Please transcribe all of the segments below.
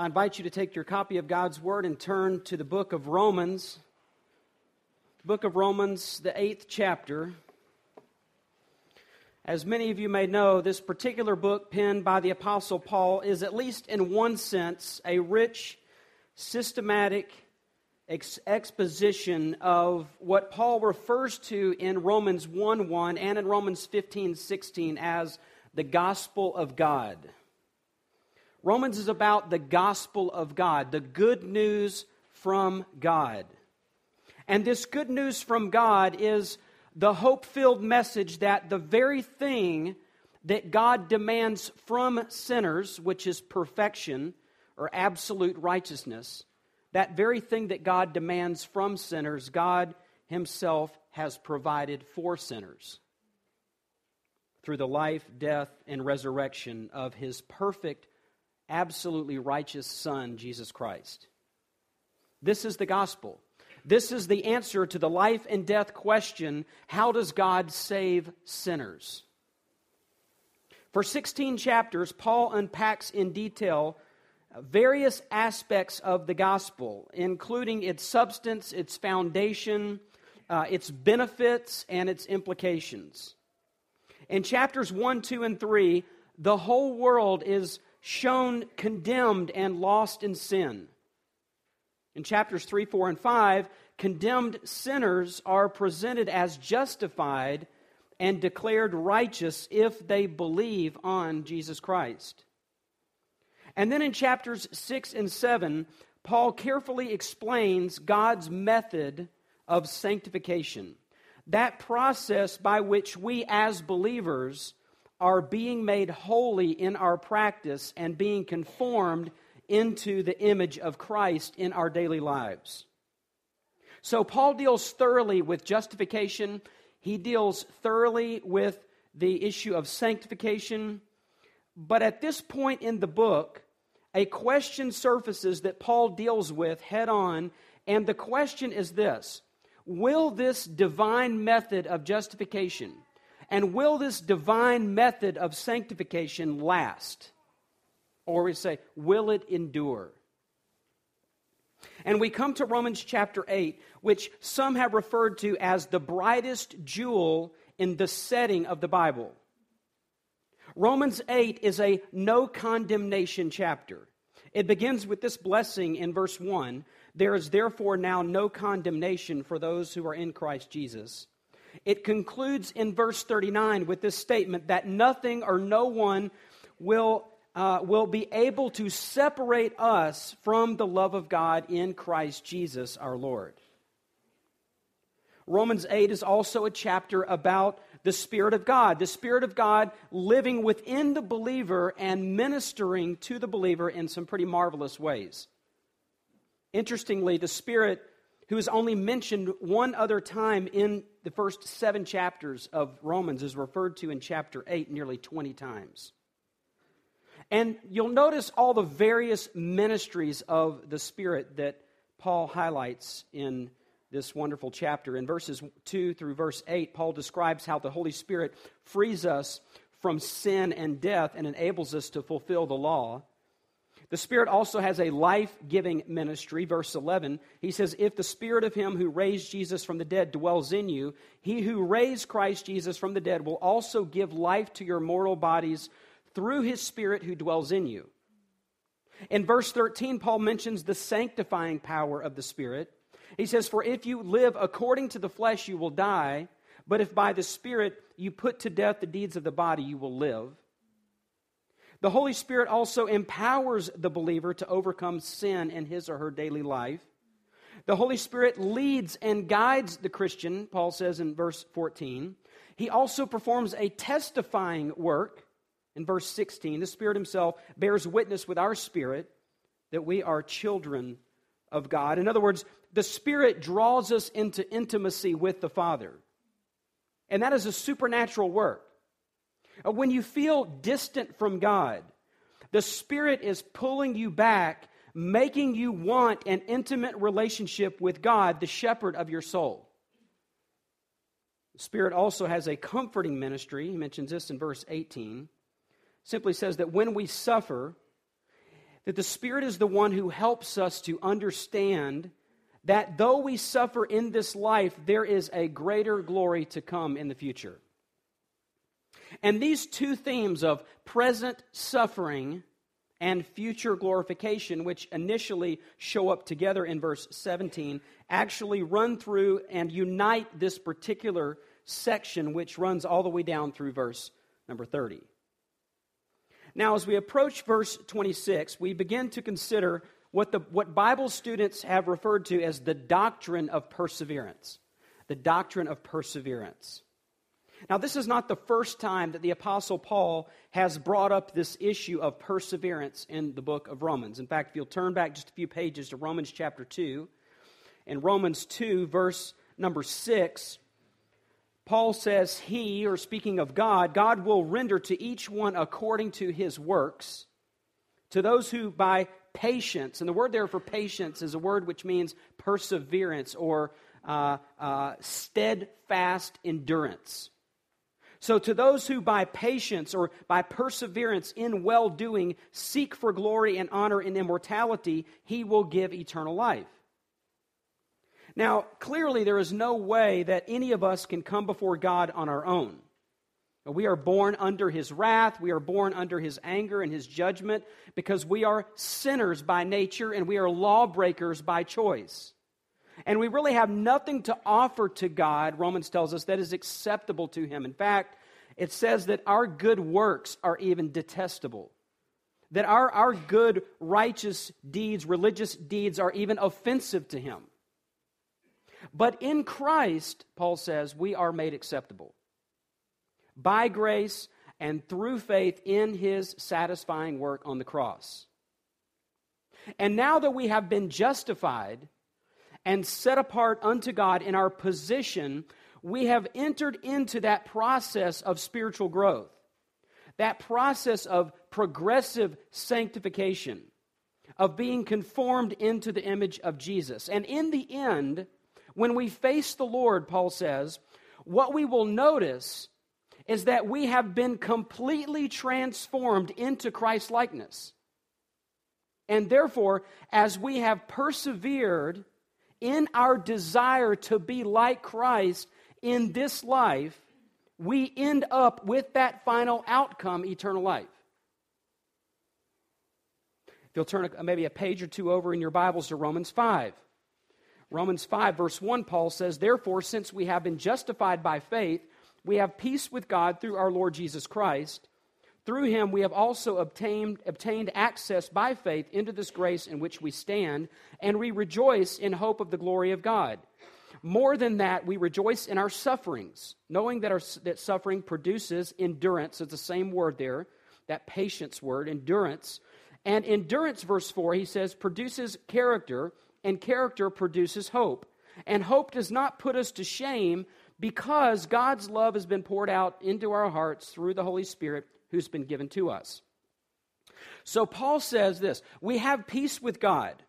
I invite you to take your copy of God's Word and turn to the book of Romans. Book of Romans, the eighth chapter. As many of you may know, this particular book, penned by the Apostle Paul, is at least in one sense a rich, systematic ex- exposition of what Paul refers to in Romans 1 1 and in Romans 15 16 as the gospel of God. Romans is about the gospel of God, the good news from God. And this good news from God is the hope filled message that the very thing that God demands from sinners, which is perfection or absolute righteousness, that very thing that God demands from sinners, God Himself has provided for sinners through the life, death, and resurrection of His perfect absolutely righteous Son, Jesus Christ. This is the gospel. This is the answer to the life and death question how does God save sinners? For 16 chapters, Paul unpacks in detail various aspects of the gospel, including its substance, its foundation, uh, its benefits, and its implications. In chapters 1, 2, and 3, the whole world is shown condemned and lost in sin. In chapters 3, 4, and 5, condemned sinners are presented as justified and declared righteous if they believe on Jesus Christ. And then in chapters 6 and 7, Paul carefully explains God's method of sanctification. That process by which we as believers are being made holy in our practice and being conformed into the image of Christ in our daily lives. So, Paul deals thoroughly with justification, he deals thoroughly with the issue of sanctification. But at this point in the book, a question surfaces that Paul deals with head on, and the question is this Will this divine method of justification, and will this divine method of sanctification last? Or we say, will it endure? And we come to Romans chapter 8, which some have referred to as the brightest jewel in the setting of the Bible. Romans 8 is a no condemnation chapter. It begins with this blessing in verse 1 There is therefore now no condemnation for those who are in Christ Jesus. It concludes in verse 39 with this statement that nothing or no one will, uh, will be able to separate us from the love of God in Christ Jesus our Lord. Romans 8 is also a chapter about the Spirit of God, the Spirit of God living within the believer and ministering to the believer in some pretty marvelous ways. Interestingly, the Spirit who is only mentioned one other time in the first seven chapters of Romans, is referred to in chapter 8 nearly 20 times. And you'll notice all the various ministries of the Spirit that Paul highlights in this wonderful chapter. In verses 2 through verse 8, Paul describes how the Holy Spirit frees us from sin and death and enables us to fulfill the law. The Spirit also has a life giving ministry. Verse 11, he says, If the Spirit of Him who raised Jesus from the dead dwells in you, He who raised Christ Jesus from the dead will also give life to your mortal bodies through His Spirit who dwells in you. In verse 13, Paul mentions the sanctifying power of the Spirit. He says, For if you live according to the flesh, you will die, but if by the Spirit you put to death the deeds of the body, you will live. The Holy Spirit also empowers the believer to overcome sin in his or her daily life. The Holy Spirit leads and guides the Christian, Paul says in verse 14. He also performs a testifying work in verse 16. The Spirit Himself bears witness with our spirit that we are children of God. In other words, the Spirit draws us into intimacy with the Father. And that is a supernatural work. Uh, when you feel distant from God, the Spirit is pulling you back, making you want an intimate relationship with God, the shepherd of your soul. The Spirit also has a comforting ministry. He mentions this in verse 18. Simply says that when we suffer, that the Spirit is the one who helps us to understand that though we suffer in this life, there is a greater glory to come in the future. And these two themes of present suffering and future glorification, which initially show up together in verse 17, actually run through and unite this particular section, which runs all the way down through verse number 30. Now, as we approach verse 26, we begin to consider what, the, what Bible students have referred to as the doctrine of perseverance. The doctrine of perseverance. Now, this is not the first time that the Apostle Paul has brought up this issue of perseverance in the book of Romans. In fact, if you'll turn back just a few pages to Romans chapter 2, in Romans 2, verse number 6, Paul says, He, or speaking of God, God will render to each one according to his works. To those who by patience, and the word there for patience is a word which means perseverance or uh, uh, steadfast endurance. So, to those who by patience or by perseverance in well doing seek for glory and honor and immortality, he will give eternal life. Now, clearly, there is no way that any of us can come before God on our own. We are born under his wrath. We are born under his anger and his judgment because we are sinners by nature and we are lawbreakers by choice. And we really have nothing to offer to God, Romans tells us, that is acceptable to Him. In fact, it says that our good works are even detestable. That our, our good, righteous deeds, religious deeds, are even offensive to Him. But in Christ, Paul says, we are made acceptable. By grace and through faith in His satisfying work on the cross. And now that we have been justified, and set apart unto God in our position, we have entered into that process of spiritual growth, that process of progressive sanctification, of being conformed into the image of Jesus. And in the end, when we face the Lord, Paul says, what we will notice is that we have been completely transformed into Christ likeness. And therefore, as we have persevered in our desire to be like Christ in this life, we end up with that final outcome, eternal life. If you'll turn maybe a page or two over in your Bibles to Romans 5. Romans 5, verse 1, Paul says, Therefore, since we have been justified by faith, we have peace with God through our Lord Jesus Christ through him we have also obtained, obtained access by faith into this grace in which we stand, and we rejoice in hope of the glory of God. More than that, we rejoice in our sufferings, knowing that, our, that suffering produces endurance. It's the same word there, that patience word, endurance. And endurance, verse 4, he says, produces character, and character produces hope. And hope does not put us to shame because God's love has been poured out into our hearts through the Holy Spirit who's been given to us. So Paul says this We have peace with God,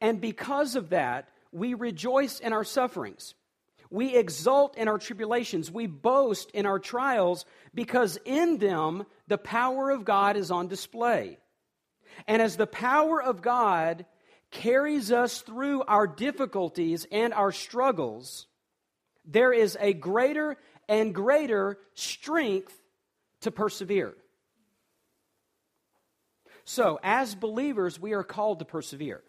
and because of that, we rejoice in our sufferings. We exult in our tribulations. We boast in our trials because in them the power of God is on display. And as the power of God carries us through our difficulties and our struggles, there is a greater and greater strength to persevere. So, as believers, we are called to persevere.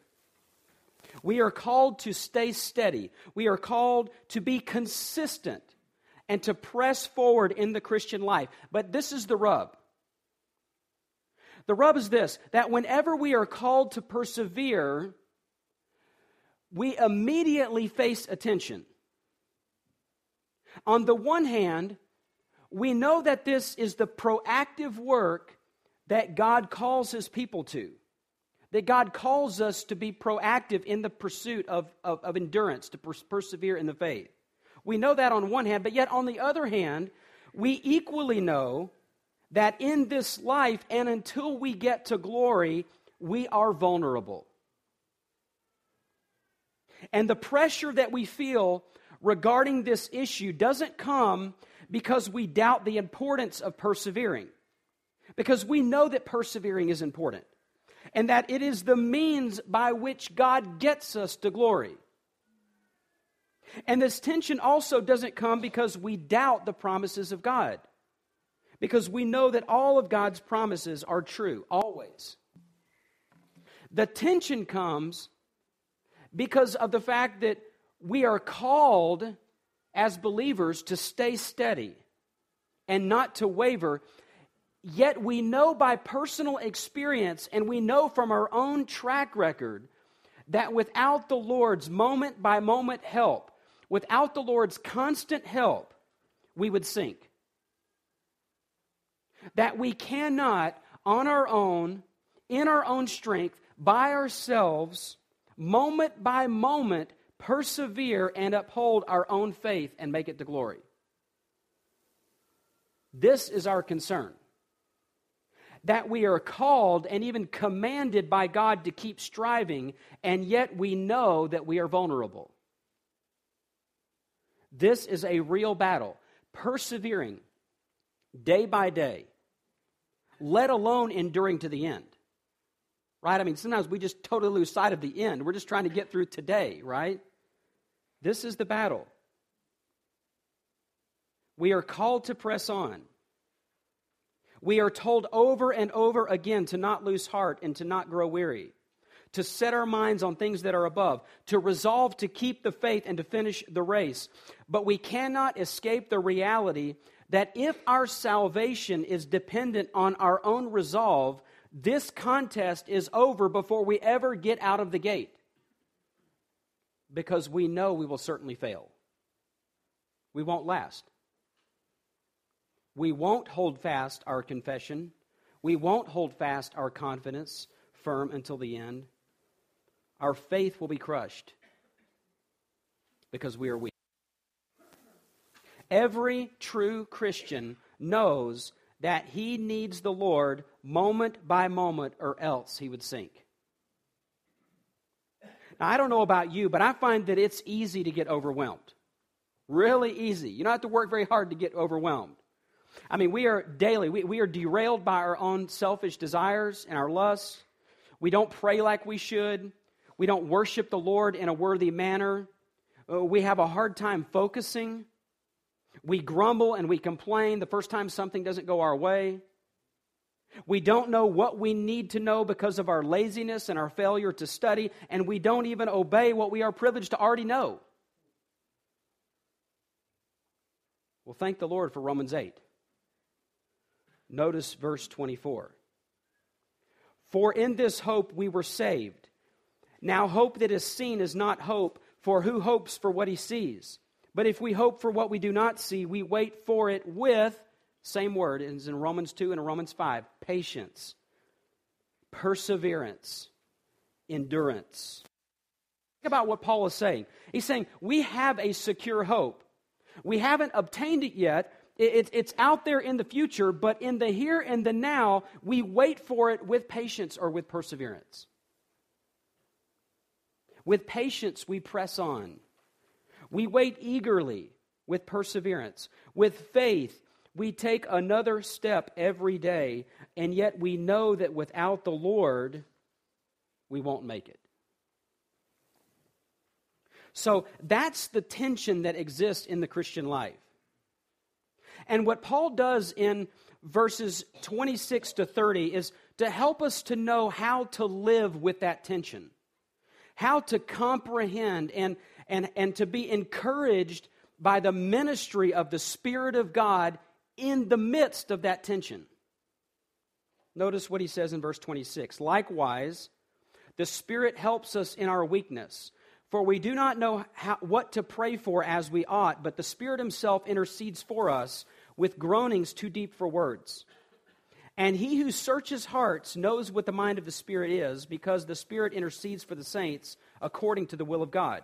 We are called to stay steady. We are called to be consistent and to press forward in the Christian life. But this is the rub. The rub is this that whenever we are called to persevere, we immediately face attention. On the one hand, we know that this is the proactive work that God calls his people to. That God calls us to be proactive in the pursuit of, of, of endurance, to pers- persevere in the faith. We know that on one hand, but yet on the other hand, we equally know that in this life and until we get to glory, we are vulnerable. And the pressure that we feel regarding this issue doesn't come because we doubt the importance of persevering. Because we know that persevering is important. and that it is the means by which God gets us to glory. And this tension also doesn't come because we doubt the promises of God, because we know that all of God's promises are true, always. The tension comes because of the fact that we are called as believers to stay steady and not to waver. Yet we know by personal experience and we know from our own track record that without the Lord's moment by moment help, without the Lord's constant help, we would sink. That we cannot, on our own, in our own strength, by ourselves, moment by moment, persevere and uphold our own faith and make it to glory. This is our concern. That we are called and even commanded by God to keep striving, and yet we know that we are vulnerable. This is a real battle, persevering day by day, let alone enduring to the end. Right? I mean, sometimes we just totally lose sight of the end. We're just trying to get through today, right? This is the battle. We are called to press on. We are told over and over again to not lose heart and to not grow weary, to set our minds on things that are above, to resolve to keep the faith and to finish the race. But we cannot escape the reality that if our salvation is dependent on our own resolve, this contest is over before we ever get out of the gate because we know we will certainly fail. We won't last. We won't hold fast our confession. We won't hold fast our confidence firm until the end. Our faith will be crushed because we are weak. Every true Christian knows that he needs the Lord moment by moment, or else he would sink. Now, I don't know about you, but I find that it's easy to get overwhelmed. Really easy. You don't have to work very hard to get overwhelmed. I mean, we are daily, we, we are derailed by our own selfish desires and our lusts. We don't pray like we should. We don't worship the Lord in a worthy manner. Uh, we have a hard time focusing. We grumble and we complain the first time something doesn't go our way. We don't know what we need to know because of our laziness and our failure to study, and we don't even obey what we are privileged to already know. Well, thank the Lord for Romans 8. Notice verse 24. For in this hope we were saved. Now, hope that is seen is not hope, for who hopes for what he sees? But if we hope for what we do not see, we wait for it with, same word is in Romans 2 and Romans 5, patience, perseverance, endurance. Think about what Paul is saying. He's saying, We have a secure hope. We haven't obtained it yet. it's out there in the future, but in the here and the now, we wait for it with patience or with perseverance. With patience, we press on. We wait eagerly with perseverance. With faith, we take another step every day, and yet we know that without the Lord, we won't make it. So that's the tension that exists in the Christian life. And what Paul does in verses 26 to 30 is to help us to know how to live with that tension, how to comprehend and, and, and to be encouraged by the ministry of the Spirit of God in the midst of that tension. Notice what he says in verse 26. Likewise, the Spirit helps us in our weakness. For we do not know how, what to pray for as we ought, but the Spirit Himself intercedes for us with groanings too deep for words. And He who searches hearts knows what the mind of the Spirit is, because the Spirit intercedes for the saints according to the will of God.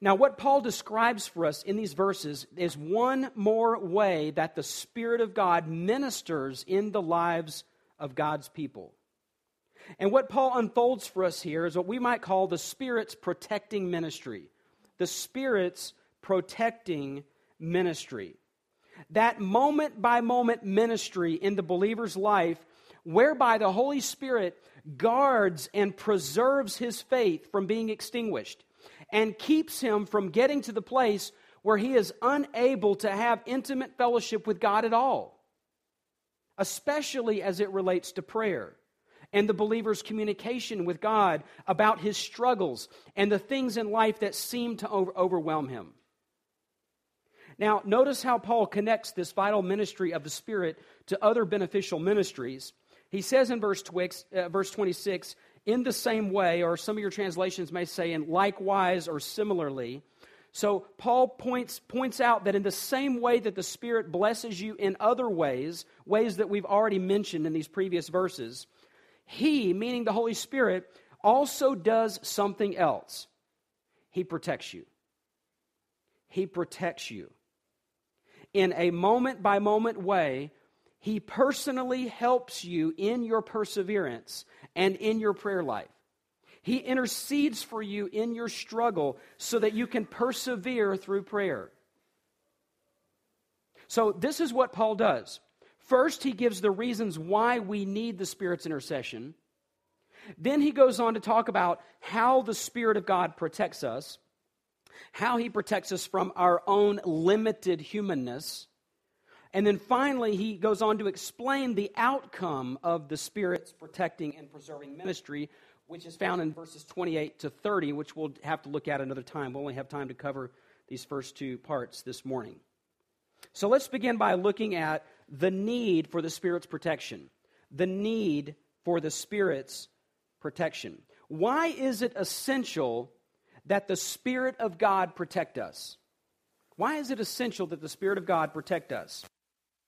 Now, what Paul describes for us in these verses is one more way that the Spirit of God ministers in the lives of God's people. And what Paul unfolds for us here is what we might call the Spirit's protecting ministry. The Spirit's protecting ministry. That moment by moment ministry in the believer's life, whereby the Holy Spirit guards and preserves his faith from being extinguished and keeps him from getting to the place where he is unable to have intimate fellowship with God at all, especially as it relates to prayer and the believer's communication with God about his struggles and the things in life that seem to over- overwhelm him. Now, notice how Paul connects this vital ministry of the Spirit to other beneficial ministries. He says in verse, uh, verse 26, in the same way, or some of your translations may say in likewise or similarly. So Paul points, points out that in the same way that the Spirit blesses you in other ways, ways that we've already mentioned in these previous verses, he, meaning the Holy Spirit, also does something else. He protects you. He protects you. In a moment by moment way, he personally helps you in your perseverance and in your prayer life. He intercedes for you in your struggle so that you can persevere through prayer. So, this is what Paul does. First, he gives the reasons why we need the Spirit's intercession. Then he goes on to talk about how the Spirit of God protects us, how he protects us from our own limited humanness. And then finally, he goes on to explain the outcome of the Spirit's protecting and preserving ministry, which is found in verses 28 to 30, which we'll have to look at another time. We'll only have time to cover these first two parts this morning. So let's begin by looking at the need for the Spirit's protection. The need for the Spirit's protection. Why is it essential that the Spirit of God protect us? Why is it essential that the Spirit of God protect us?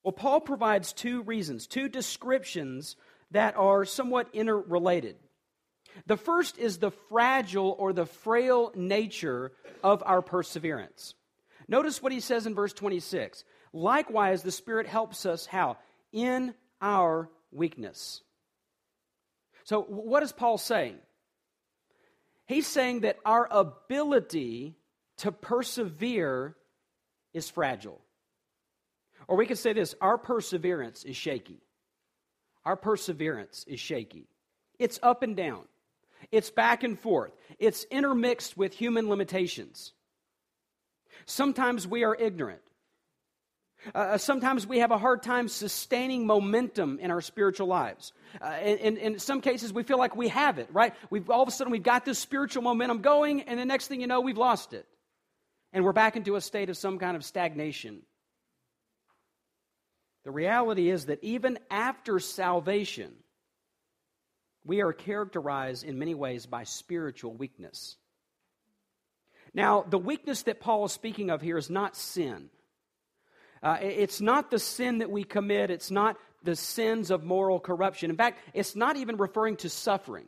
Well, Paul provides two reasons, two descriptions that are somewhat interrelated. The first is the fragile or the frail nature of our perseverance. Notice what he says in verse 26. Likewise, the Spirit helps us how? In our weakness. So, what is Paul saying? He's saying that our ability to persevere is fragile. Or we could say this our perseverance is shaky. Our perseverance is shaky. It's up and down, it's back and forth, it's intermixed with human limitations. Sometimes we are ignorant. Uh, uh sometimes we have a hard time sustaining momentum in our spiritual lives. Uh, in, in, some cases, we feel like we have it, right? We've, all of a sudden, we've got this spiritual momentum going, and the next thing you know, we've lost it. And we're back into a state of some kind of stagnation. The reality is that even after salvation, we are characterized in many ways by spiritual weakness. Now, the weakness that Paul is speaking of here is not sin. Uh, it's not the sin that we commit, it's not the sins of moral corruption. In fact, it's not even referring to suffering.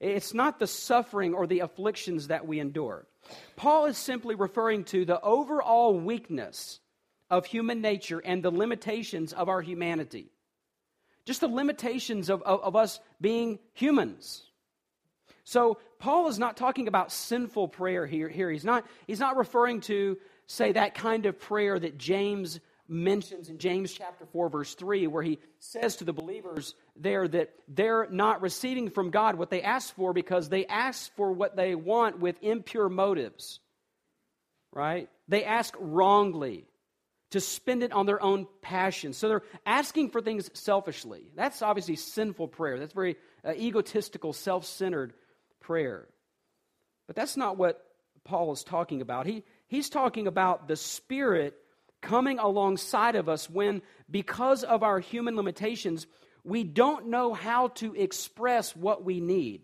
It's not the suffering or the afflictions that we endure. Paul is simply referring to the overall weakness of human nature and the limitations of our humanity. Just the limitations of, of, of, us being humans. So, Paul is not talking about sinful prayer here. here. He's, not, he's not referring to, say, that kind of prayer that James mentions in James chapter 4, verse 3, where he says to the believers there that they're not receiving from God what they ask for because they ask for what they want with impure motives. Right? They ask wrongly to spend it on their own passions. So they're asking for things selfishly. That's obviously sinful prayer. That's very uh, egotistical, self centered prayer. But that's not what Paul is talking about. He, he's talking about the Spirit coming alongside of us when, because of our human limitations, we don't know how to express what we need,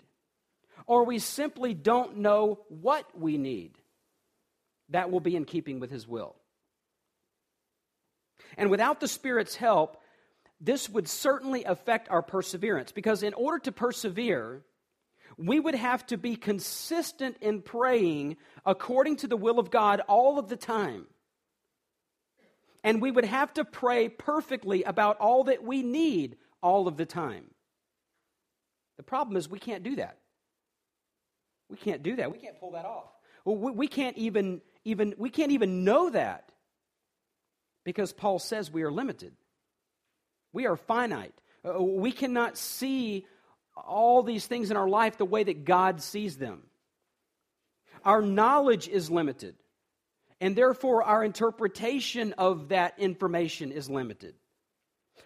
or we simply don't know what we need. That will be in keeping with His will. And without the Spirit's help, this would certainly affect our perseverance because in order to persevere, we would have to be consistent in praying according to the will of God all of the time. And we would have to pray perfectly about all that we need all of the time. The problem is we can't do that. We can't do that. We can't pull that off. Well, we, we can't even, even we can't even know that because Paul says we are limited. We are finite. Uh, we cannot see all these things in our life the way that God sees them. Our knowledge is limited, and therefore our interpretation of that information is limited.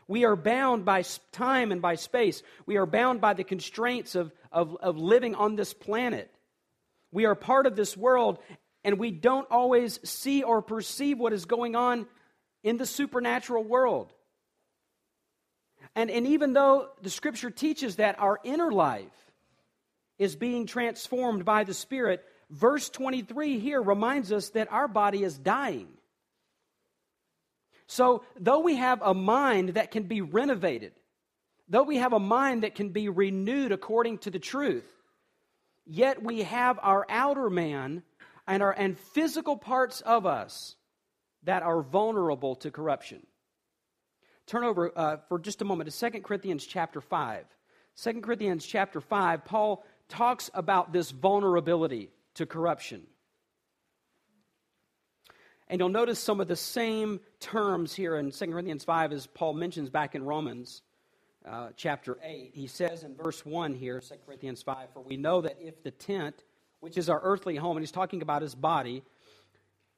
We are bound by time and by space. We are bound by the constraints of, of, of living on this planet. We are part of this world, and we don't always see or perceive what is going on in the supernatural world. And, and even though the scripture teaches that our inner life is being transformed by the Spirit, verse 23 here reminds us that our body is dying. So, though we have a mind that can be renovated, though we have a mind that can be renewed according to the truth, yet we have our outer man and, our, and physical parts of us that are vulnerable to corruption. Turn over uh, for just a moment to 2 Corinthians chapter 5. 2 Corinthians chapter 5, Paul talks about this vulnerability to corruption. And you'll notice some of the same terms here in 2 Corinthians 5 as Paul mentions back in Romans uh, chapter 8. He says in verse 1 here, 2 Corinthians 5, For we know that if the tent, which is our earthly home, and he's talking about his body,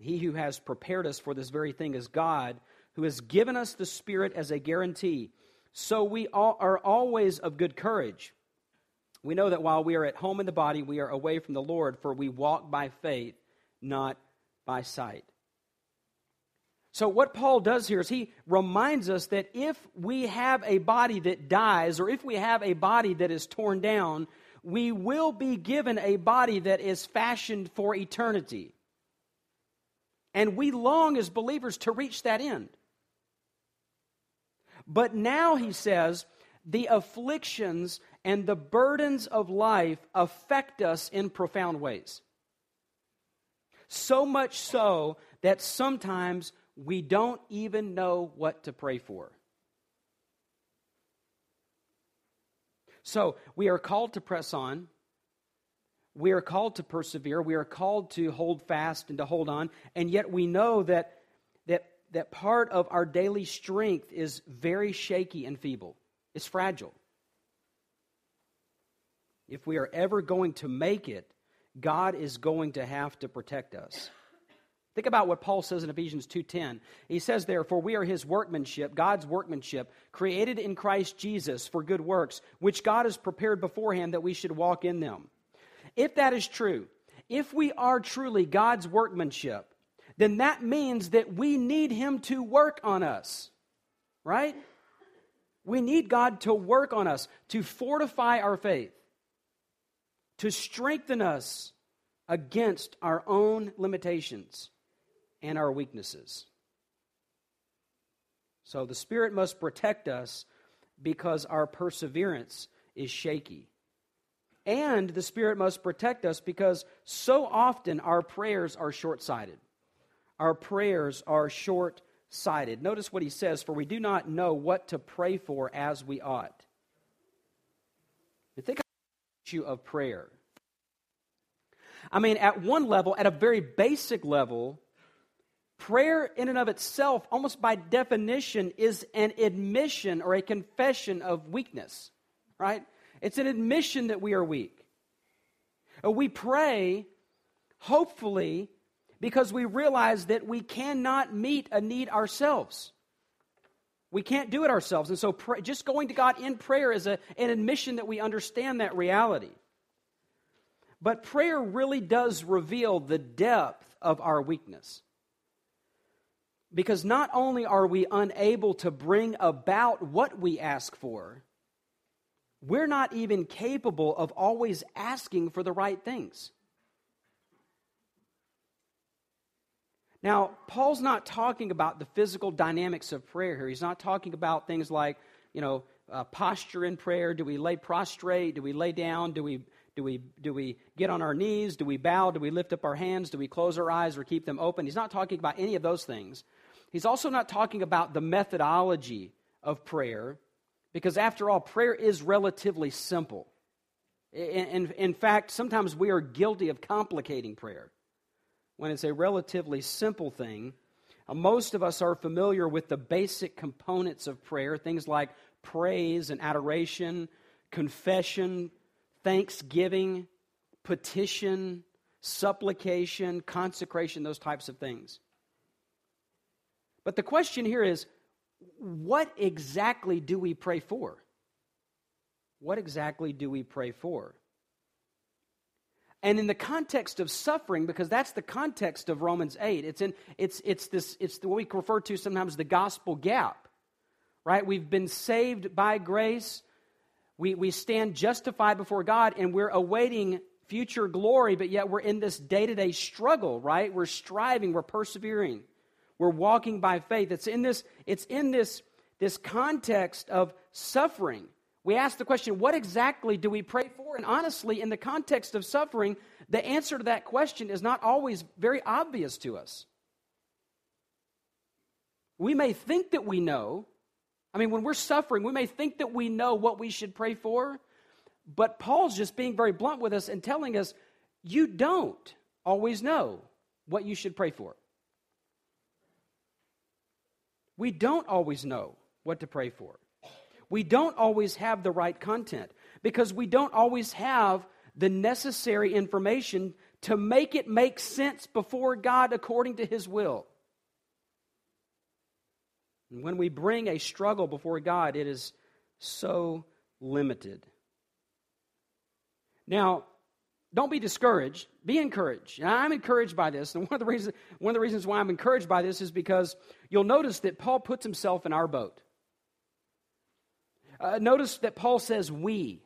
He who has prepared us for this very thing is God, who has given us the Spirit as a guarantee. So we are always of good courage. We know that while we are at home in the body, we are away from the Lord, for we walk by faith, not by sight. So, what Paul does here is he reminds us that if we have a body that dies, or if we have a body that is torn down, we will be given a body that is fashioned for eternity. And we long as believers to reach that end. But now, he says, the afflictions and the burdens of life affect us in profound ways. So much so that sometimes we don't even know what to pray for. So we are called to press on. We are called to persevere. We are called to hold fast and to hold on. And yet we know that, that, that part of our daily strength is very shaky and feeble, it's fragile. If we are ever going to make it, God is going to have to protect us. Think about what Paul says in Ephesians 2:10. He says therefore we are his workmanship, God's workmanship, created in Christ Jesus for good works, which God has prepared beforehand that we should walk in them. If that is true, if we are truly God's workmanship, then that means that we need Him to work on us, right? We need God to work on us, to fortify our faith, to strengthen us against our own limitations and our weaknesses. So the Spirit must protect us because our perseverance is shaky. And the Spirit must protect us because so often our prayers are short sighted. Our prayers are short sighted. Notice what he says For we do not know what to pray for as we ought. Think about the issue of prayer. I mean, at one level, at a very basic level, prayer in and of itself, almost by definition, is an admission or a confession of weakness, right? It's an admission that we are weak. Uh, we pray, hopefully, because we realize that we cannot meet a need ourselves. We can't do it ourselves. And so, pray, just going to God in prayer is a, an admission that we understand that reality. But prayer really does reveal the depth of our weakness. Because not only are we unable to bring about what we ask for, we're not even capable of always asking for the right things. Now, Paul's not talking about the physical dynamics of prayer here. He's not talking about things like, you know, uh, posture in prayer. Do we lay prostrate? Do we lay down? Do we, do, we, do we get on our knees? Do we bow? Do we lift up our hands? Do we close our eyes or keep them open? He's not talking about any of those things. He's also not talking about the methodology of prayer, because after all, prayer is relatively simple. In, in, in fact, sometimes we are guilty of complicating prayer when it's a relatively simple thing. Uh, most of us are familiar with the basic components of prayer, things like praise and adoration, confession, thanksgiving, petition, supplication, consecration, those types of things. But the question here is what exactly do we pray for? What exactly do we pray for? And in the context of suffering, because that's the context of Romans 8, it's, in, it's, it's, this, it's what we refer to sometimes the gospel gap, right? We've been saved by grace. We, we stand justified before God, and we're awaiting future glory, but yet we're in this day to day struggle, right? We're striving, we're persevering, we're walking by faith. It's in this, it's in this, this context of suffering we ask the question, what exactly do we pray for? And honestly, in the context of suffering, the answer to that question is not always very obvious to us. We may think that we know. I mean, when we're suffering, we may think that we know what we should pray for, but Paul's just being very blunt with us and telling us, you don't always know what you should pray for. We don't always know what to pray for we don't always have the right content because we don't always have the necessary information to make it make sense before God according to His will. And when we bring a struggle before God, it is so limited. Now, don't be discouraged. Be encouraged. And I'm encouraged by this. And one of, the reasons, one of the reasons why I'm encouraged by this is because you'll notice that Paul puts himself in our boat. Uh, notice that Paul says we.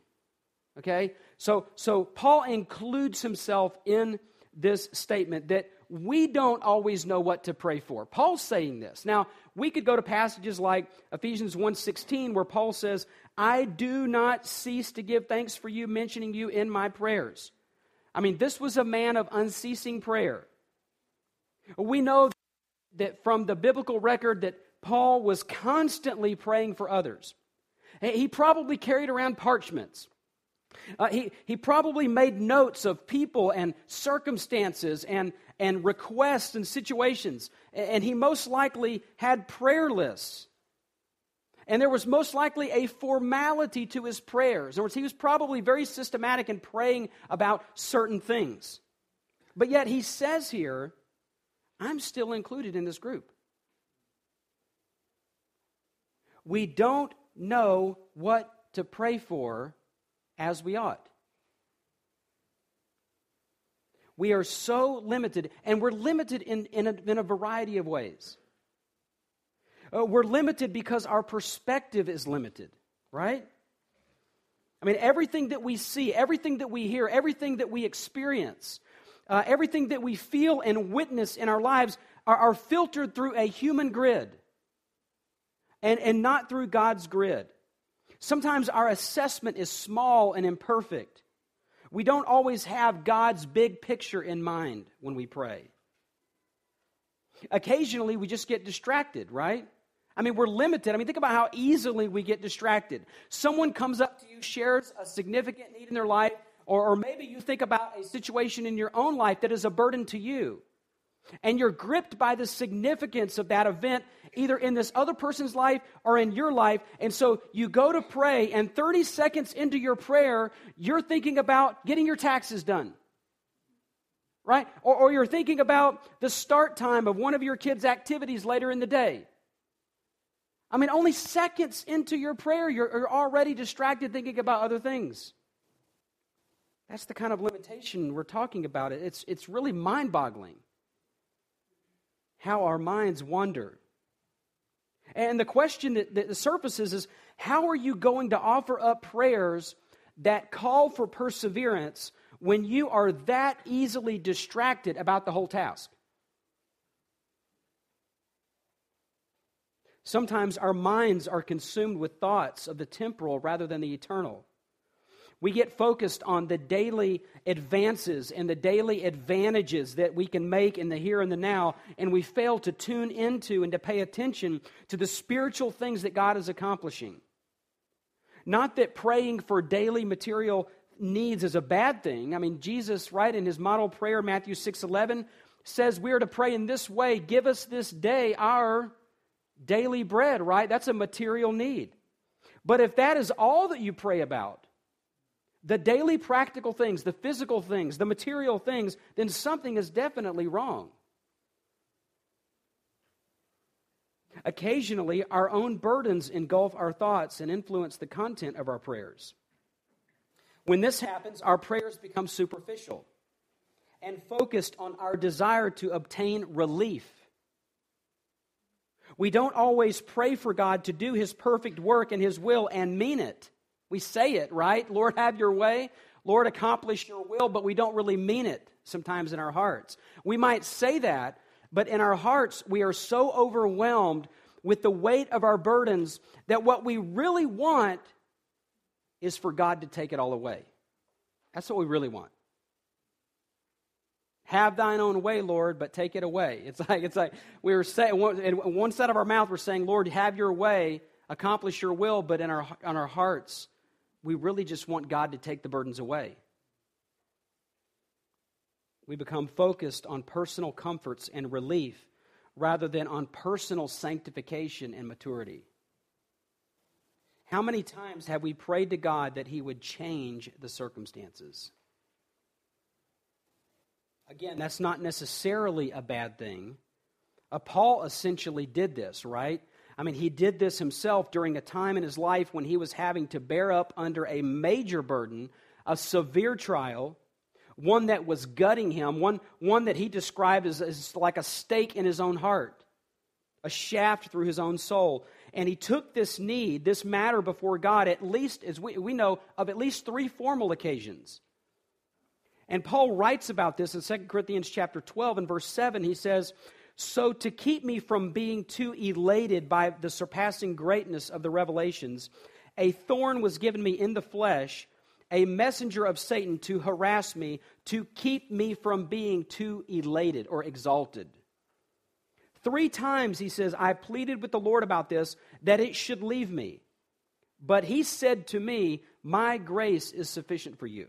Okay? So, so Paul includes himself in this statement that we don't always know what to pray for. Paul's saying this. Now, we could go to passages like Ephesians 1:16 where Paul says, "I do not cease to give thanks for you mentioning you in my prayers." I mean, this was a man of unceasing prayer. We know that from the biblical record that Paul was constantly praying for others. He probably carried around parchments. Uh, he, he probably made notes of people and circumstances and, and requests and situations. And he most likely had prayer lists. And there was most likely a formality to his prayers. In other words, he was probably very systematic in praying about certain things. But yet he says here, I'm still included in this group. We don't know what to pray for as we ought. We are so limited, and we're limited in, in, a, in a variety of ways. Uh, we're limited because our perspective is limited, right? I mean, everything that we see, everything that we hear, everything that we experience, uh, everything that we feel and witness in our lives are, are filtered through a human grid and, and not through God's grid. Sometimes our assessment is small and imperfect. We don't always have God's big picture in mind when we pray. Occasionally, we just get distracted, right? I mean, we're limited. I mean, think about how easily we get distracted. Someone comes up to you, shares a significant need in their life, or, or maybe you think about a situation in your own life that is a burden to you. And you're gripped by the significance of that event, either in this other person's life or in your life. And so you go to pray, and 30 seconds into your prayer, you're thinking about getting your taxes done. Right? Or, or you're thinking about the start time of one of your kids' activities later in the day. I mean, only seconds into your prayer, you're, you're already distracted thinking about other things. That's the kind of limitation we're talking about. It's, it's really mind boggling how our minds wander. And the question that, that surfaces is how are you going to offer up prayers that call for perseverance when you are that easily distracted about the whole task? Sometimes our minds are consumed with thoughts of the temporal rather than the eternal. We get focused on the daily advances and the daily advantages that we can make in the here and the now, and we fail to tune into and to pay attention to the spiritual things that God is accomplishing. Not that praying for daily material needs is a bad thing. I mean, Jesus, right, in his model prayer, Matthew 6 11, says we are to pray in this way Give us this day our daily bread, right? That's a material need. But if that is all that you pray about, the daily practical things, the physical things, the material things, then something is definitely wrong. Occasionally, our own burdens engulf our thoughts and influence the content of our prayers. When this happens, our prayers become superficial and focused on our desire to obtain relief. We don't always pray for God to do His perfect work and His will and mean it. We say it, right? Lord, have your way. Lord, accomplish your will, but we don't really mean it sometimes in our hearts. We might say that, but in our hearts, we are so overwhelmed with the weight of our burdens that what we really want is for God to take it all away. That's what we really want. Have thine own way, Lord, but take it away. It's like it's like we were saying in one side of our mouth we're saying, Lord, have your way, accomplish your will, but in our on our hearts we really just want God to take the burdens away. We become focused on personal comforts and relief rather than on personal sanctification and maturity. How many times have we prayed to God that He would change the circumstances? Again, that's not necessarily a bad thing. Uh, Paul essentially did this, right? I mean, he did this himself during a time in his life when he was having to bear up under a major burden, a severe trial, one that was gutting him, one, one that he described as, as like a stake in his own heart, a shaft through his own soul. And he took this need, this matter before God, at least, as we, we know, of at least three formal occasions. And Paul writes about this in 2 Corinthians chapter 12 and verse 7. He says, so, to keep me from being too elated by the surpassing greatness of the revelations, a thorn was given me in the flesh, a messenger of Satan to harass me, to keep me from being too elated or exalted. Three times, he says, I pleaded with the Lord about this, that it should leave me. But he said to me, My grace is sufficient for you.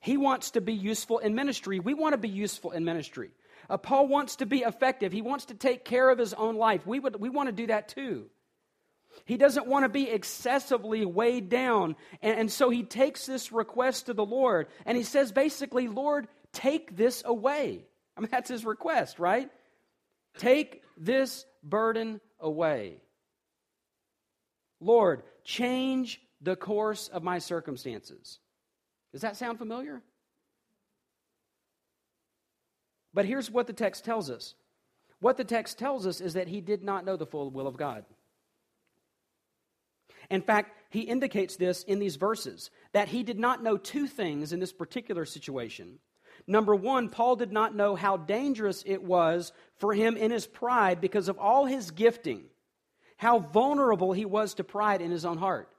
He wants to be useful in ministry. We want to be useful in ministry. Uh, Paul wants to be effective. He wants to take care of his own life. We, would, we want to do that too. He doesn't want to be excessively weighed down. And, and so he takes this request to the Lord and he says, basically, Lord, take this away. I mean, that's his request, right? Take this burden away. Lord, change the course of my circumstances. Does that sound familiar? But here's what the text tells us what the text tells us is that he did not know the full will of God. In fact, he indicates this in these verses that he did not know two things in this particular situation. Number one, Paul did not know how dangerous it was for him in his pride because of all his gifting, how vulnerable he was to pride in his own heart.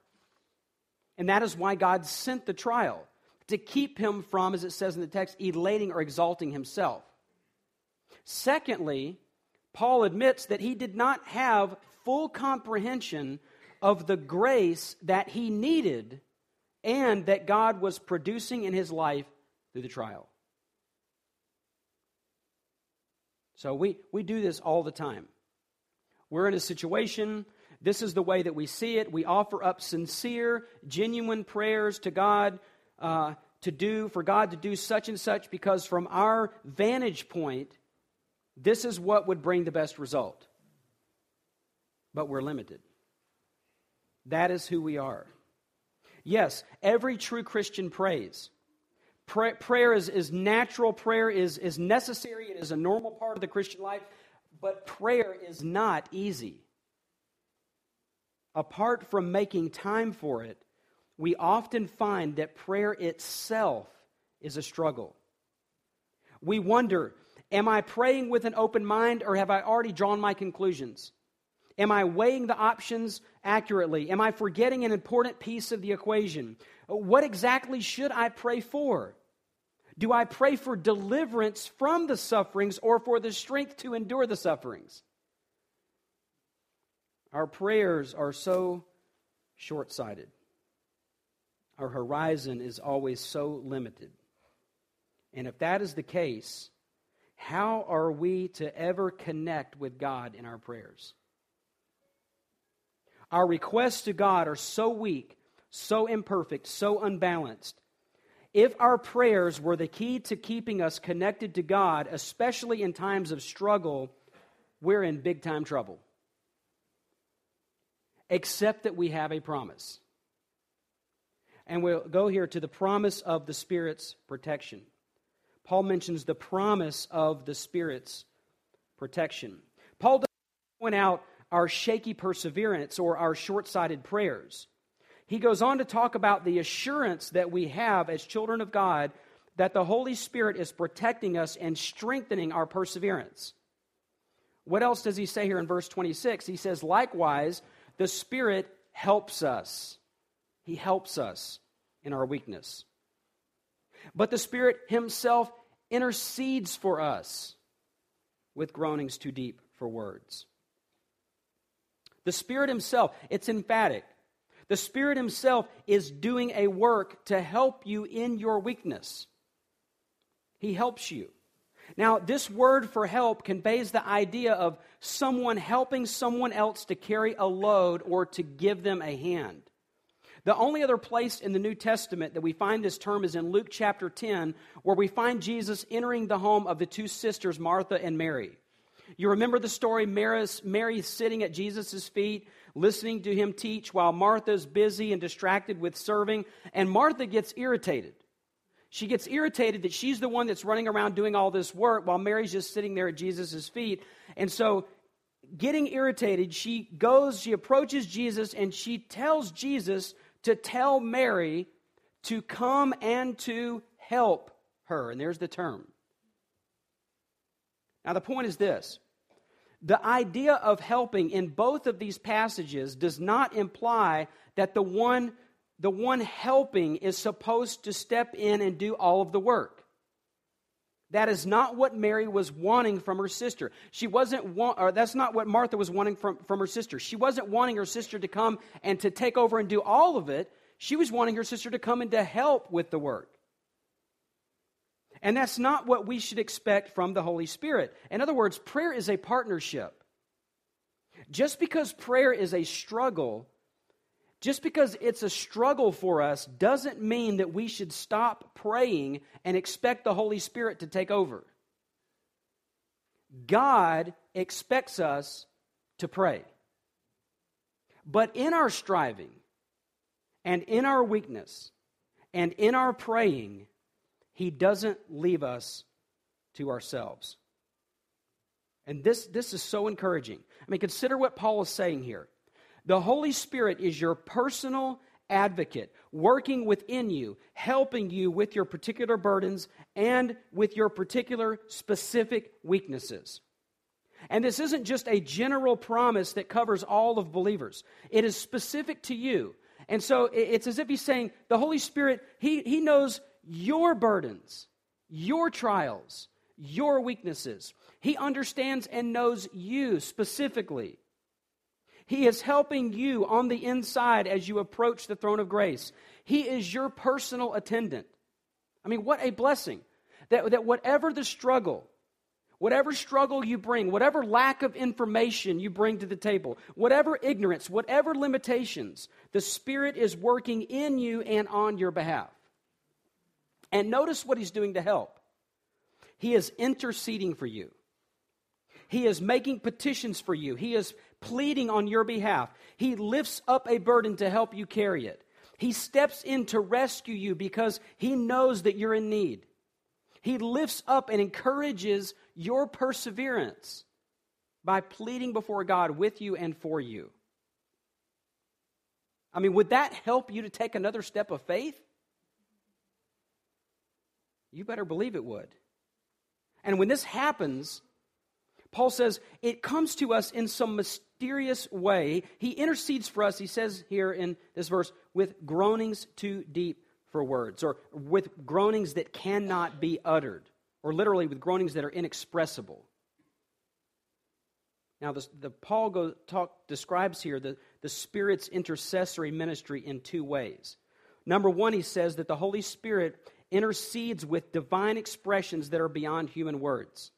And that is why God sent the trial to keep him from, as it says in the text, elating or exalting himself. Secondly, Paul admits that he did not have full comprehension of the grace that he needed and that God was producing in his life through the trial. So we, we do this all the time. We're in a situation, this is the way that we see it. We offer up sincere, genuine prayers to God uh, to do, for God to do such and such, because from our vantage point, this is what would bring the best result. But we're limited. That is who we are. Yes, every true Christian prays. Pray, prayer is, is natural, prayer is, is necessary, it is a normal part of the Christian life, but prayer is not easy. Apart from making time for it, we often find that prayer itself is a struggle. We wonder Am I praying with an open mind or have I already drawn my conclusions? Am I weighing the options accurately? Am I forgetting an important piece of the equation? What exactly should I pray for? Do I pray for deliverance from the sufferings or for the strength to endure the sufferings? Our prayers are so short sighted. Our horizon is always so limited. And if that is the case, how are we to ever connect with God in our prayers? Our requests to God are so weak, so imperfect, so unbalanced. If our prayers were the key to keeping us connected to God, especially in times of struggle, we're in big time trouble. Except that we have a promise. And we'll go here to the promise of the Spirit's protection. Paul mentions the promise of the Spirit's protection. Paul doesn't point out our shaky perseverance or our short sighted prayers. He goes on to talk about the assurance that we have as children of God that the Holy Spirit is protecting us and strengthening our perseverance. What else does he say here in verse 26? He says, likewise, the Spirit helps us. He helps us in our weakness. But the Spirit Himself intercedes for us with groanings too deep for words. The Spirit Himself, it's emphatic. The Spirit Himself is doing a work to help you in your weakness. He helps you. Now, this word for help conveys the idea of someone helping someone else to carry a load or to give them a hand. The only other place in the New Testament that we find this term is in Luke chapter 10, where we find Jesus entering the home of the two sisters, Martha and Mary. You remember the story Mary's, Mary sitting at Jesus' feet, listening to him teach, while Martha's busy and distracted with serving, and Martha gets irritated. She gets irritated that she's the one that's running around doing all this work while Mary's just sitting there at Jesus' feet. And so, getting irritated, she goes, she approaches Jesus, and she tells Jesus to tell Mary to come and to help her. And there's the term. Now, the point is this the idea of helping in both of these passages does not imply that the one, the one helping is supposed to step in and do all of the work. That is not what Mary was wanting from her sister. She wasn't want, or that's not what Martha was wanting from, from her sister. She wasn't wanting her sister to come and to take over and do all of it. She was wanting her sister to come and to help with the work. And that's not what we should expect from the Holy Spirit. In other words, prayer is a partnership. Just because prayer is a struggle just because it's a struggle for us doesn't mean that we should stop praying and expect the Holy Spirit to take over. God expects us to pray. But in our striving and in our weakness and in our praying, He doesn't leave us to ourselves. And this, this is so encouraging. I mean, consider what Paul is saying here. The Holy Spirit is your personal advocate, working within you, helping you with your particular burdens and with your particular specific weaknesses. And this isn't just a general promise that covers all of believers, it is specific to you. And so it's as if he's saying, the Holy Spirit, he, he knows your burdens, your trials, your weaknesses. He understands and knows you specifically. He is helping you on the inside as you approach the throne of grace. He is your personal attendant. I mean, what a blessing. That, that whatever the struggle, whatever struggle you bring, whatever lack of information you bring to the table, whatever ignorance, whatever limitations, the Spirit is working in you and on your behalf. And notice what He's doing to help. He is interceding for you. He is making petitions for you. He is pleading on your behalf. He lifts up a burden to help you carry it. He steps in to rescue you because he knows that you're in need. He lifts up and encourages your perseverance by pleading before God with you and for you. I mean, would that help you to take another step of faith? You better believe it would. And when this happens, Paul says it comes to us in some mysterious way. He intercedes for us, he says here in this verse, with groanings too deep for words, or with groanings that cannot be uttered, or literally with groanings that are inexpressible. Now, the, the Paul go, talk, describes here the, the Spirit's intercessory ministry in two ways. Number one, he says that the Holy Spirit intercedes with divine expressions that are beyond human words.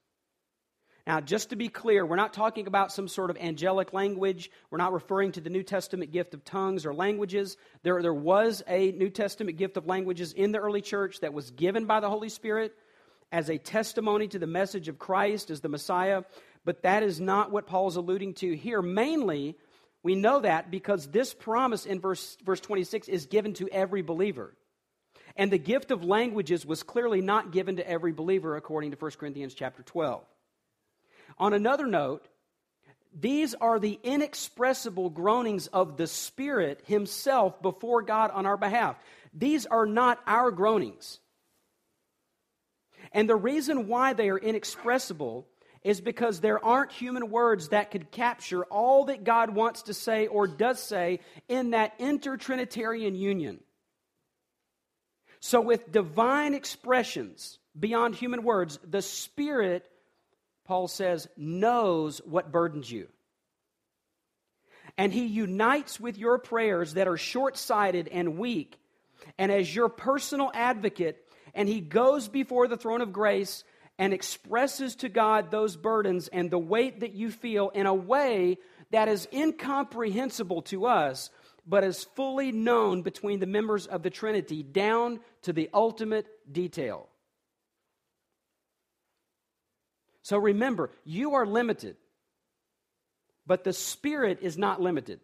Now, just to be clear, we're not talking about some sort of angelic language. We're not referring to the New Testament gift of tongues or languages. There, there was a New Testament gift of languages in the early church that was given by the Holy Spirit as a testimony to the message of Christ as the Messiah, but that is not what Paul's alluding to here. Mainly, we know that because this promise in verse, verse 26 is given to every believer. And the gift of languages was clearly not given to every believer according to 1 Corinthians chapter 12. On another note, these are the inexpressible groanings of the Spirit Himself before God on our behalf. These are not our groanings. And the reason why they are inexpressible is because there aren't human words that could capture all that God wants to say or does say in that intertrinitarian union. So, with divine expressions beyond human words, the Spirit Paul says, knows what burdens you. And he unites with your prayers that are short sighted and weak, and as your personal advocate, and he goes before the throne of grace and expresses to God those burdens and the weight that you feel in a way that is incomprehensible to us, but is fully known between the members of the Trinity down to the ultimate detail. So remember, you are limited, but the Spirit is not limited.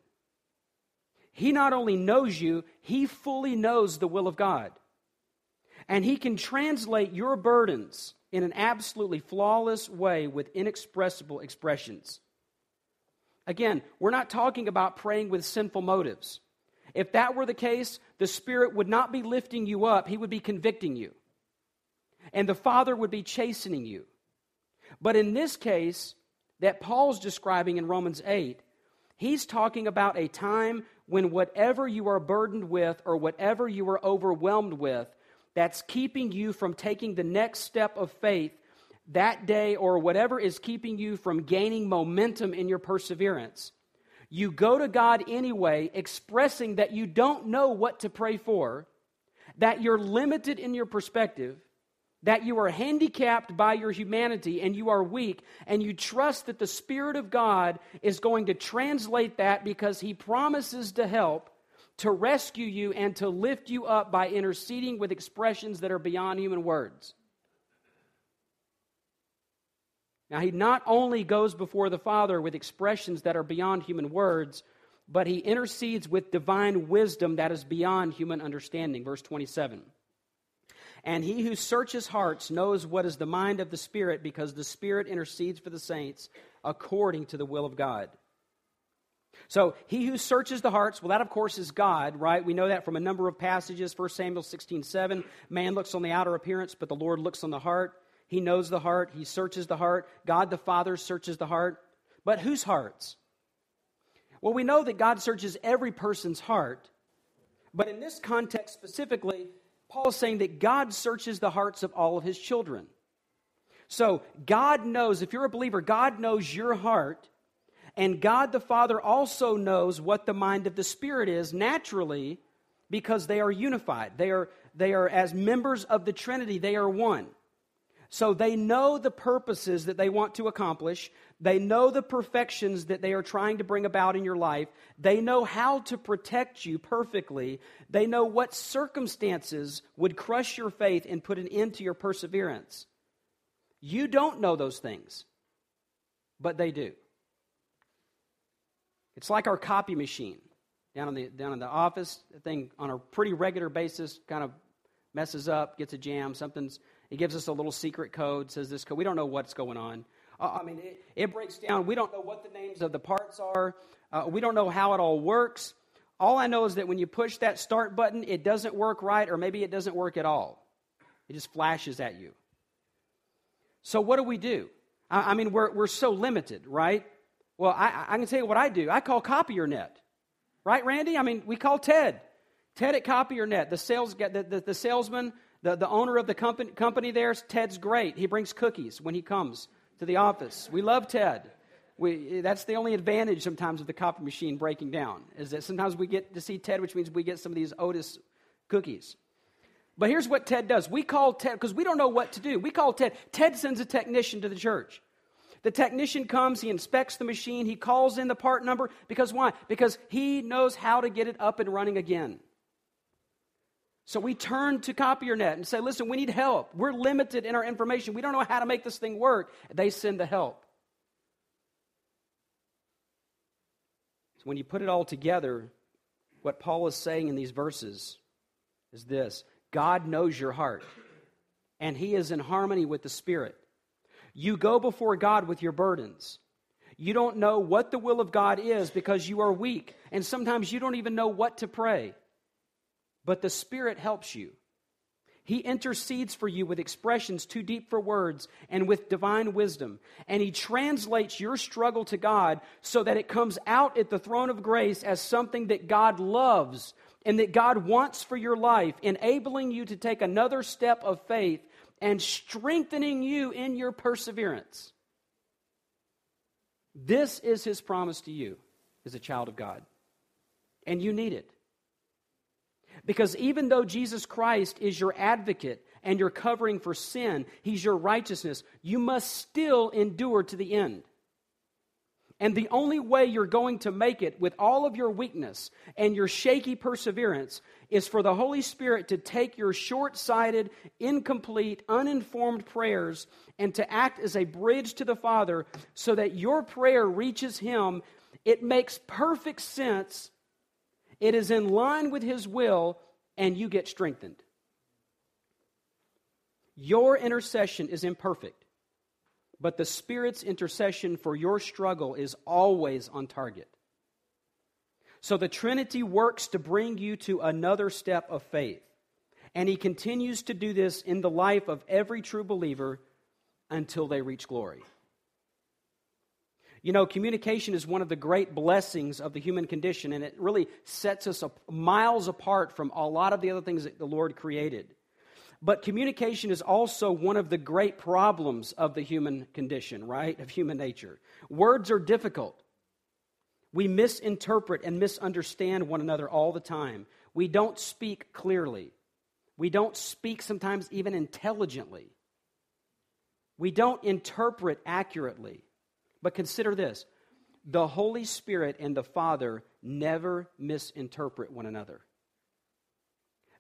He not only knows you, He fully knows the will of God. And He can translate your burdens in an absolutely flawless way with inexpressible expressions. Again, we're not talking about praying with sinful motives. If that were the case, the Spirit would not be lifting you up, He would be convicting you. And the Father would be chastening you. But in this case, that Paul's describing in Romans 8, he's talking about a time when whatever you are burdened with or whatever you are overwhelmed with, that's keeping you from taking the next step of faith that day or whatever is keeping you from gaining momentum in your perseverance. You go to God anyway, expressing that you don't know what to pray for, that you're limited in your perspective, that you are handicapped by your humanity and you are weak, and you trust that the Spirit of God is going to translate that because He promises to help, to rescue you, and to lift you up by interceding with expressions that are beyond human words. Now, He not only goes before the Father with expressions that are beyond human words, but He intercedes with divine wisdom that is beyond human understanding. Verse 27. And he who searches hearts knows what is the mind of the Spirit, because the Spirit intercedes for the saints according to the will of God. So he who searches the hearts, well, that of course is God, right? We know that from a number of passages. 1 Samuel 16, 7. Man looks on the outer appearance, but the Lord looks on the heart. He knows the heart. He searches the heart. God the Father searches the heart. But whose hearts? Well, we know that God searches every person's heart. But in this context specifically, Paul is saying that God searches the hearts of all of his children. So, God knows, if you're a believer, God knows your heart, and God the Father also knows what the mind of the Spirit is naturally because they are unified. They are, they are, as members of the Trinity, they are one. So they know the purposes that they want to accomplish. They know the perfections that they are trying to bring about in your life. They know how to protect you perfectly. They know what circumstances would crush your faith and put an end to your perseverance. You don't know those things, but they do. It's like our copy machine down in the, down in the office. The thing on a pretty regular basis kind of messes up, gets a jam, something's, it gives us a little secret code, says this code. We don't know what's going on. Uh, I mean, it, it, breaks down. We don't know what the names of the parts are. Uh, we don't know how it all works. All I know is that when you push that start button, it doesn't work right, or maybe it doesn't work at all. It just flashes at you. So, what do we do? I, I mean, we're, we're so limited, right? Well, I, I can tell you what I do. I call CopierNet. Right, Randy? I mean, we call Ted. Ted at CopierNet, the sales the, the, the salesman, the, the owner of the company, company there, Ted's great. He brings cookies when he comes to the office. We love Ted. We, that's the only advantage sometimes of the copy machine breaking down, is that sometimes we get to see Ted, which means we get some of these Otis cookies. But here's what Ted does. We call Ted, because we don't know what to do. We call Ted. Ted sends a technician to the church. The technician comes, he inspects the machine, he calls in the part number. Because why? Because he knows how to get it up and running again. So we turn to CopierNet and say, listen, we need help. We're limited in our information. We don't know how to make this thing work. They send the help. So when you put it all together, what Paul is saying in these verses is this God knows your heart, and he is in harmony with the Spirit. You go before God with your burdens. You don't know what the will of God is because you are weak, and sometimes you don't even know what to pray. But the Spirit helps you. He intercedes for you with expressions too deep for words and with divine wisdom. And He translates your struggle to God so that it comes out at the throne of grace as something that God loves and that God wants for your life, enabling you to take another step of faith and strengthening you in your perseverance. This is his promise to you as a child of God. And you need it. Because even though Jesus Christ is your advocate and your covering for sin, he's your righteousness, you must still endure to the end. And the only way you're going to make it with all of your weakness and your shaky perseverance is for the Holy Spirit to take your short sighted, incomplete, uninformed prayers and to act as a bridge to the Father so that your prayer reaches Him. It makes perfect sense, it is in line with His will, and you get strengthened. Your intercession is imperfect. But the Spirit's intercession for your struggle is always on target. So the Trinity works to bring you to another step of faith. And He continues to do this in the life of every true believer until they reach glory. You know, communication is one of the great blessings of the human condition, and it really sets us miles apart from a lot of the other things that the Lord created. But communication is also one of the great problems of the human condition, right? Of human nature. Words are difficult. We misinterpret and misunderstand one another all the time. We don't speak clearly. We don't speak sometimes even intelligently. We don't interpret accurately. But consider this the Holy Spirit and the Father never misinterpret one another.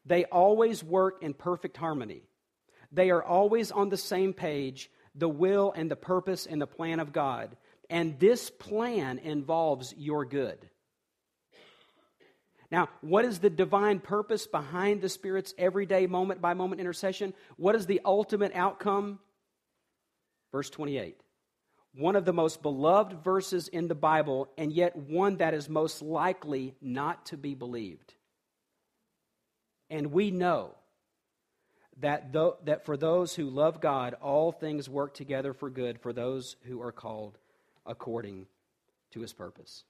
They always work in perfect harmony. They are always on the same page, the will and the purpose and the plan of God. And this plan involves your good. Now, what is the divine purpose behind the Spirit's everyday moment by moment intercession? What is the ultimate outcome? Verse 28. One of the most beloved verses in the Bible, and yet one that is most likely not to be believed. And we know that, th- that for those who love God, all things work together for good for those who are called according to his purpose.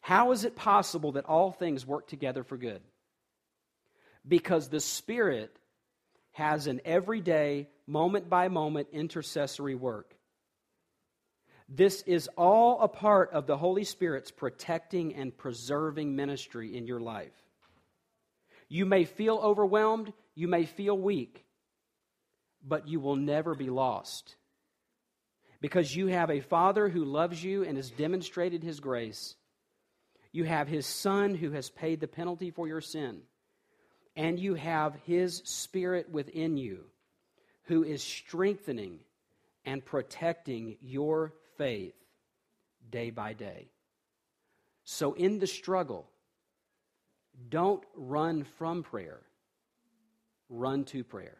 How is it possible that all things work together for good? Because the Spirit has an everyday, moment by moment intercessory work. This is all a part of the Holy Spirit's protecting and preserving ministry in your life. You may feel overwhelmed, you may feel weak. but you will never be lost. Because you have a Father who loves you and has demonstrated his grace. You have his Son who has paid the penalty for your sin. And you have his Spirit within you who is strengthening and protecting your faith day by day. So, in the struggle, don't run from prayer, run to prayer.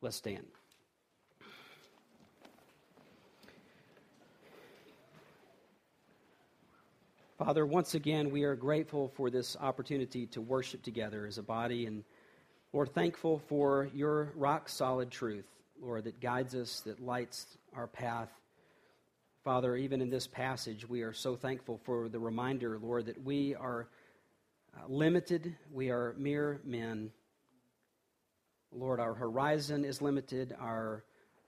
Let's stand. Father, once again, we are grateful for this opportunity to worship together as a body, and Lord, thankful for your rock solid truth, Lord, that guides us, that lights our path. Father, even in this passage, we are so thankful for the reminder, Lord, that we are uh, limited, we are mere men. Lord, our horizon is limited, our,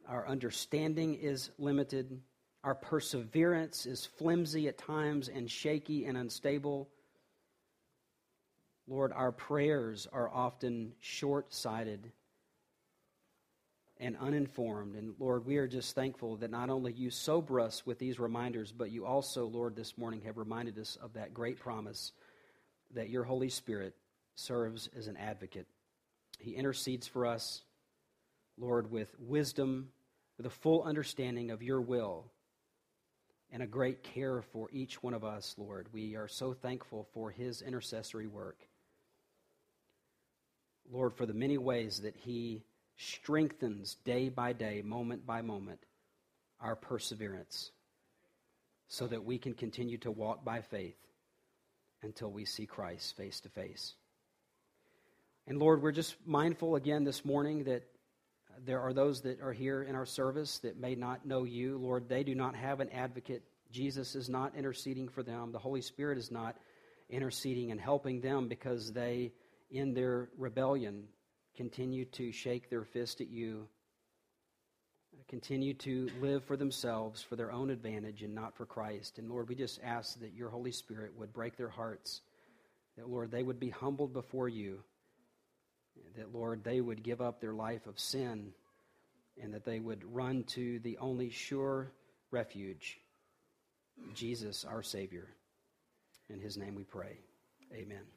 our understanding is limited, our perseverance is flimsy at times and shaky and unstable. Lord, our prayers are often short sighted and uninformed. And Lord, we are just thankful that not only you sober us with these reminders, but you also, Lord, this morning have reminded us of that great promise that your Holy Spirit serves as an advocate. He intercedes for us, Lord, with wisdom, with a full understanding of your will, and a great care for each one of us, Lord. We are so thankful for his intercessory work. Lord, for the many ways that he strengthens day by day, moment by moment, our perseverance so that we can continue to walk by faith until we see Christ face to face. And Lord, we're just mindful again this morning that there are those that are here in our service that may not know you. Lord, they do not have an advocate. Jesus is not interceding for them. The Holy Spirit is not interceding and helping them because they, in their rebellion, continue to shake their fist at you, continue to live for themselves, for their own advantage, and not for Christ. And Lord, we just ask that your Holy Spirit would break their hearts, that, Lord, they would be humbled before you, that, Lord, they would give up their life of sin, and that they would run to the only sure refuge, Jesus, our Savior. In his name we pray. Amen.